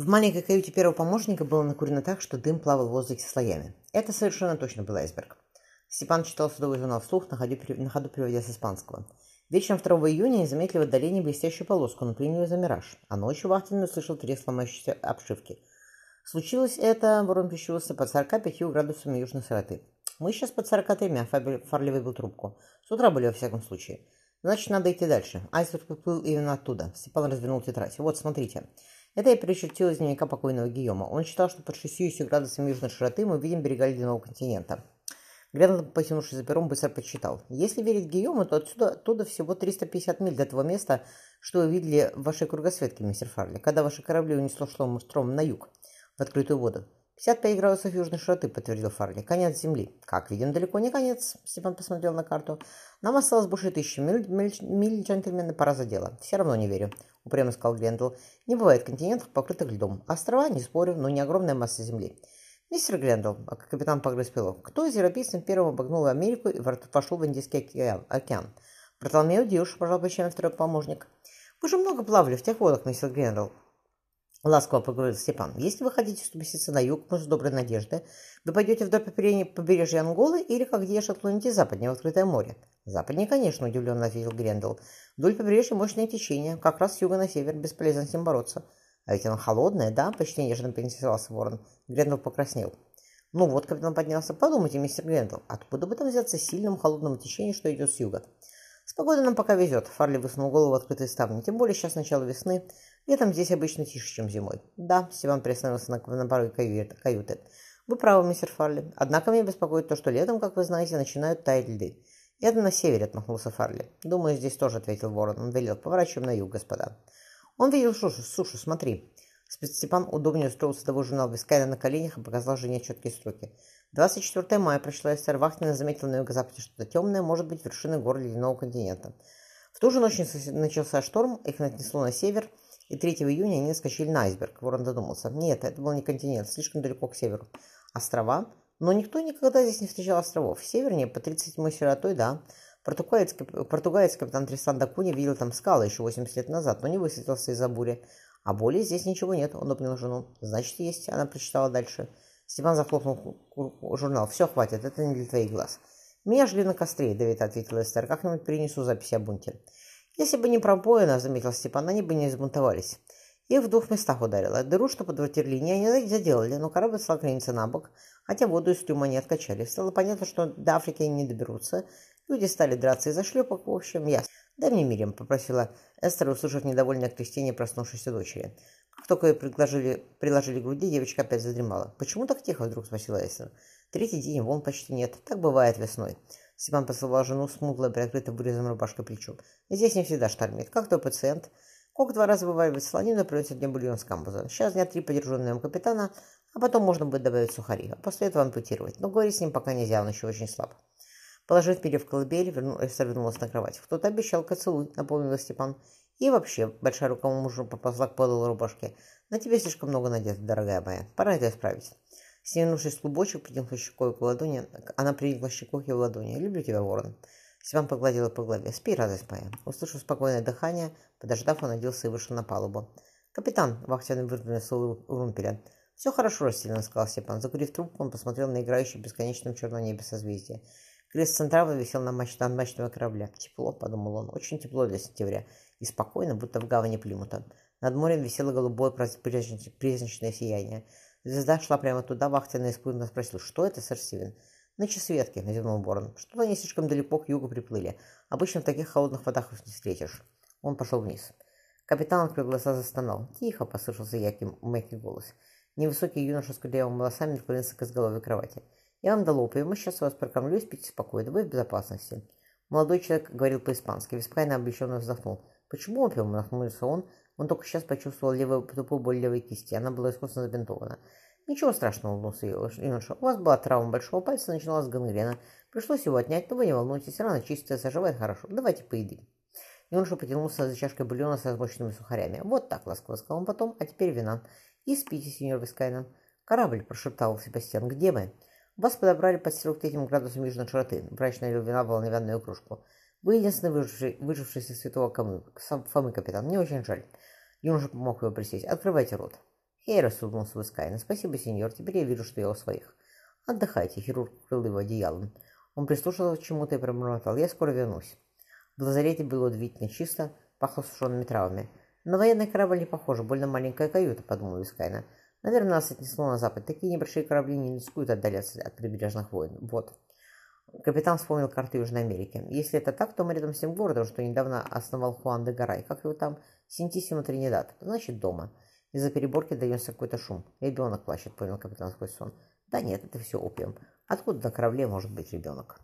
В маленькой каюте первого помощника было накурено так, что дым плавал в воздухе слоями. Это совершенно точно был айсберг. Степан читал судовой журнал вслух, на ходу, на ходу переводя с испанского. Вечером 2 июня они заметили в отдалении блестящую полоску, но приняли за мираж. А ночью вахтенный услышал треск ломающейся обшивки. Случилось это, ворон прищурился, под 45 градусами южной широты. Мы сейчас под 43, Фарли выбил трубку. С утра были во всяком случае. Значит, надо идти дальше. Айсберг поплыл именно оттуда. Степан развернул тетрадь. Вот, смотрите. Это я перечертил из дневника покойного Гийома. Он считал, что под 60 градусами южной широты мы видим берега ледяного континента. Гренл, потянувшись за пером, быстро подсчитал. Если верить Гийому, то отсюда оттуда всего 350 миль до того места, что вы видели в вашей кругосветке, мистер Фарли, когда ваши корабли унесло шломом на юг, в открытую воду. 55 градусов южной широты, подтвердил Фарли. Конец земли. Как видим, далеко не конец. Степан посмотрел на карту. Нам осталось больше тысячи миль, миль, миль джентльмены, пора за дело. Все равно не верю, упрямо сказал Глендл. Не бывает континентов, покрытых льдом. Острова, не спорю, но не огромная масса земли. «Мистер Глендл», — капитан погрыз пилок, — «кто из европейцев первым обогнул Америку и пошел в Индийский океан?» океан? «Бартоломео Диаш», — пожал плечами второй помощник. «Вы же много плавали в тех водах, мистер Глендл», — ласково поговорил Степан. «Если вы хотите спуститься на юг, к мысу Доброй Надежды, вы пойдете вдоль побережья Анголы или, как Диаш, отклоните западнее в открытое море?» «Западнее, конечно», — удивленно ответил Грендел. «Вдоль побережья мощное течение, как раз с юга на север, бесполезно с ним бороться». «А ведь оно холодное, да?» — почти нежно поинтересовался ворон. Грендел покраснел. «Ну вот, капитан поднялся. Подумайте, мистер Грендел, откуда бы там взяться сильному холодному течению, что идет с юга?» «С погодой нам пока везет», — Фарли высунул голову в открытые ставни. «Тем более сейчас начало весны. Летом здесь обычно тише, чем зимой». «Да», — Стиван приостановился на, на порой каюты. «Вы правы, мистер Фарли. Однако меня беспокоит то, что летом, как вы знаете, начинают таять льды. Это на севере», — отмахнулся Фарли. «Думаю, здесь тоже», — ответил Ворон. Он велел. «Поворачиваем на юг, господа». Он видел сушу, сушу, смотри. Степан удобнее устроился того журнал Вискайна на коленях и показал жене четкие строки. 24 мая прочла Эстер Вахтина, заметила на юго-западе что-то темное, может быть, вершины гор ледяного континента. В ту же ночь начался шторм, их отнесло на север, и 3 июня они скачали на айсберг. Ворон додумался. Нет, это был не континент, слишком далеко к северу. Острова? Но никто никогда здесь не встречал островов. Севернее, по 37 широтой, да. Португалец, португалец капитан Тристан Дакуни видел там скалы еще 80 лет назад, но не высветился из-за бури. А более здесь ничего нет, он обнял жену. Значит, есть, она прочитала дальше. Степан захлопнул журнал. Все, хватит, это не для твоих глаз. Меня жгли на костре, Давид ответил Эстер. Как-нибудь перенесу записи о бунте. Если бы не пробоина, заметил Степан, они бы не взбунтовались. Их в двух местах ударило. Дыру, что под ватерлинией, они заделали, но корабль стал крениться на бок, хотя воду из трюма не откачали. Стало понятно, что до Африки они не доберутся, Люди стали драться из-за шлепок, в общем, я... «Дай мне Мириам», — попросила Эстер, услышав недовольное крестение проснувшейся дочери. Как только ее приложили, приложили к груди, девочка опять задремала. «Почему так тихо?» — вдруг спросила Эстер. «Третий день, волн почти нет. Так бывает весной». Степан поцеловал жену, смуглой, приоткрытой вырезанной рубашкой плечу. «Здесь не всегда штормит. Как твой пациент?» Кок два раза вываривает солонину, приносит мне бульон с камбуза. Сейчас дня три подержу на нем капитана, а потом можно будет добавить сухари, а после этого ампутировать. Но говорить с ним пока нельзя, он еще очень слаб. Положив перья в колыбель, верну... Эстер вернулась на кровать. «Кто-то обещал поцелуй», — напомнил Степан. «И вообще», — большая рука мужа поползла к подолу рубашки. «На тебе слишком много надето, дорогая моя. Пора это исправить». Свернувшись в клубочек, приникла щекой к ладони, она приникла щекой к его ладони. «Люблю тебя, ворон». Степан погладил ее по голове. «Спи, радость моя». Услышав спокойное дыхание, подождав, он оделся и вышел на палубу. «Капитан», — вахтенный у румпеля. «Все хорошо, расстеленно», — сказал Степан. Закурив трубку, он посмотрел на играющее в бесконечном черном небе созвездие. Крест Централа висел на мачте мачтового корабля. Тепло, подумал он, очень тепло для сентября. И спокойно, будто в гавани Плимута. Над морем висело голубое праздничное сияние. Звезда шла прямо туда, вахтенный испуганно спросил, что это, сэр Стивен? На часветке, назевнул Борн. Что-то они слишком далеко к югу приплыли. Обычно в таких холодных водах их не встретишь. Он пошел вниз. Капитан открыл глаза, застонал. Тихо, послышался яркий мягкий голос. Невысокий юноша с кудрявыми волосами наклонился к изголовью кровати. Я вам дал опиум, сейчас вас прокормлю спите спокойно, вы в безопасности. Молодой человек говорил по-испански, Вискайна облегченно вздохнул. Почему опиум? Нахмурился он. Он только сейчас почувствовал левую, тупую боль левой кисти. Она была искусственно забинтована. Ничего страшного, улыбнулся юноша. У вас была травма большого пальца, начиналась гангрена. Пришлось его отнять, но вы не волнуйтесь, рана чистая, заживает хорошо. Давайте поедим. Юноша потянулся за чашкой бульона с размоченными сухарями. «Вот так», — ласково сказал он потом, — «а теперь вина». «И спите, сеньор Вискайна». «Корабль», — прошептал Себастьян, — «где мы?» Вас подобрали под 43 градусом южной широты. Врач налил вина в оловянную кружку. Вы единственный выживший, выживший из святого Камы, Фомы, капитан. Мне очень жаль. Юноша помог его присесть. Открывайте рот. «Эй!» – рассуднулся Вискайна. «Спасибо, сеньор. Теперь я вижу, что я у своих». «Отдыхайте», – хирург укрыл его одеялом. Он прислушался к чему-то и пробормотал. «Я скоро вернусь». В лазарете было удивительно чисто, пахло сушеными травами. «На военный корабль не похоже, больно маленькая каюта», – подумал Вискайна. «Наверное, нас отнесло на запад. Такие небольшие корабли не рискуют отдаляться от прибрежных вод». Капитан вспомнил карты Южной Америки. Если это так, то мы рядом с тем городом, что недавно основал Хуан де Гарай. Как его там? Синтисимо Тринидад. Значит, дома. Из-за переборки донесся какой-то шум. Ребенок плачет, понял капитан сквозь сон. Да нет, это все опиум. Откуда на корабле может быть ребенок?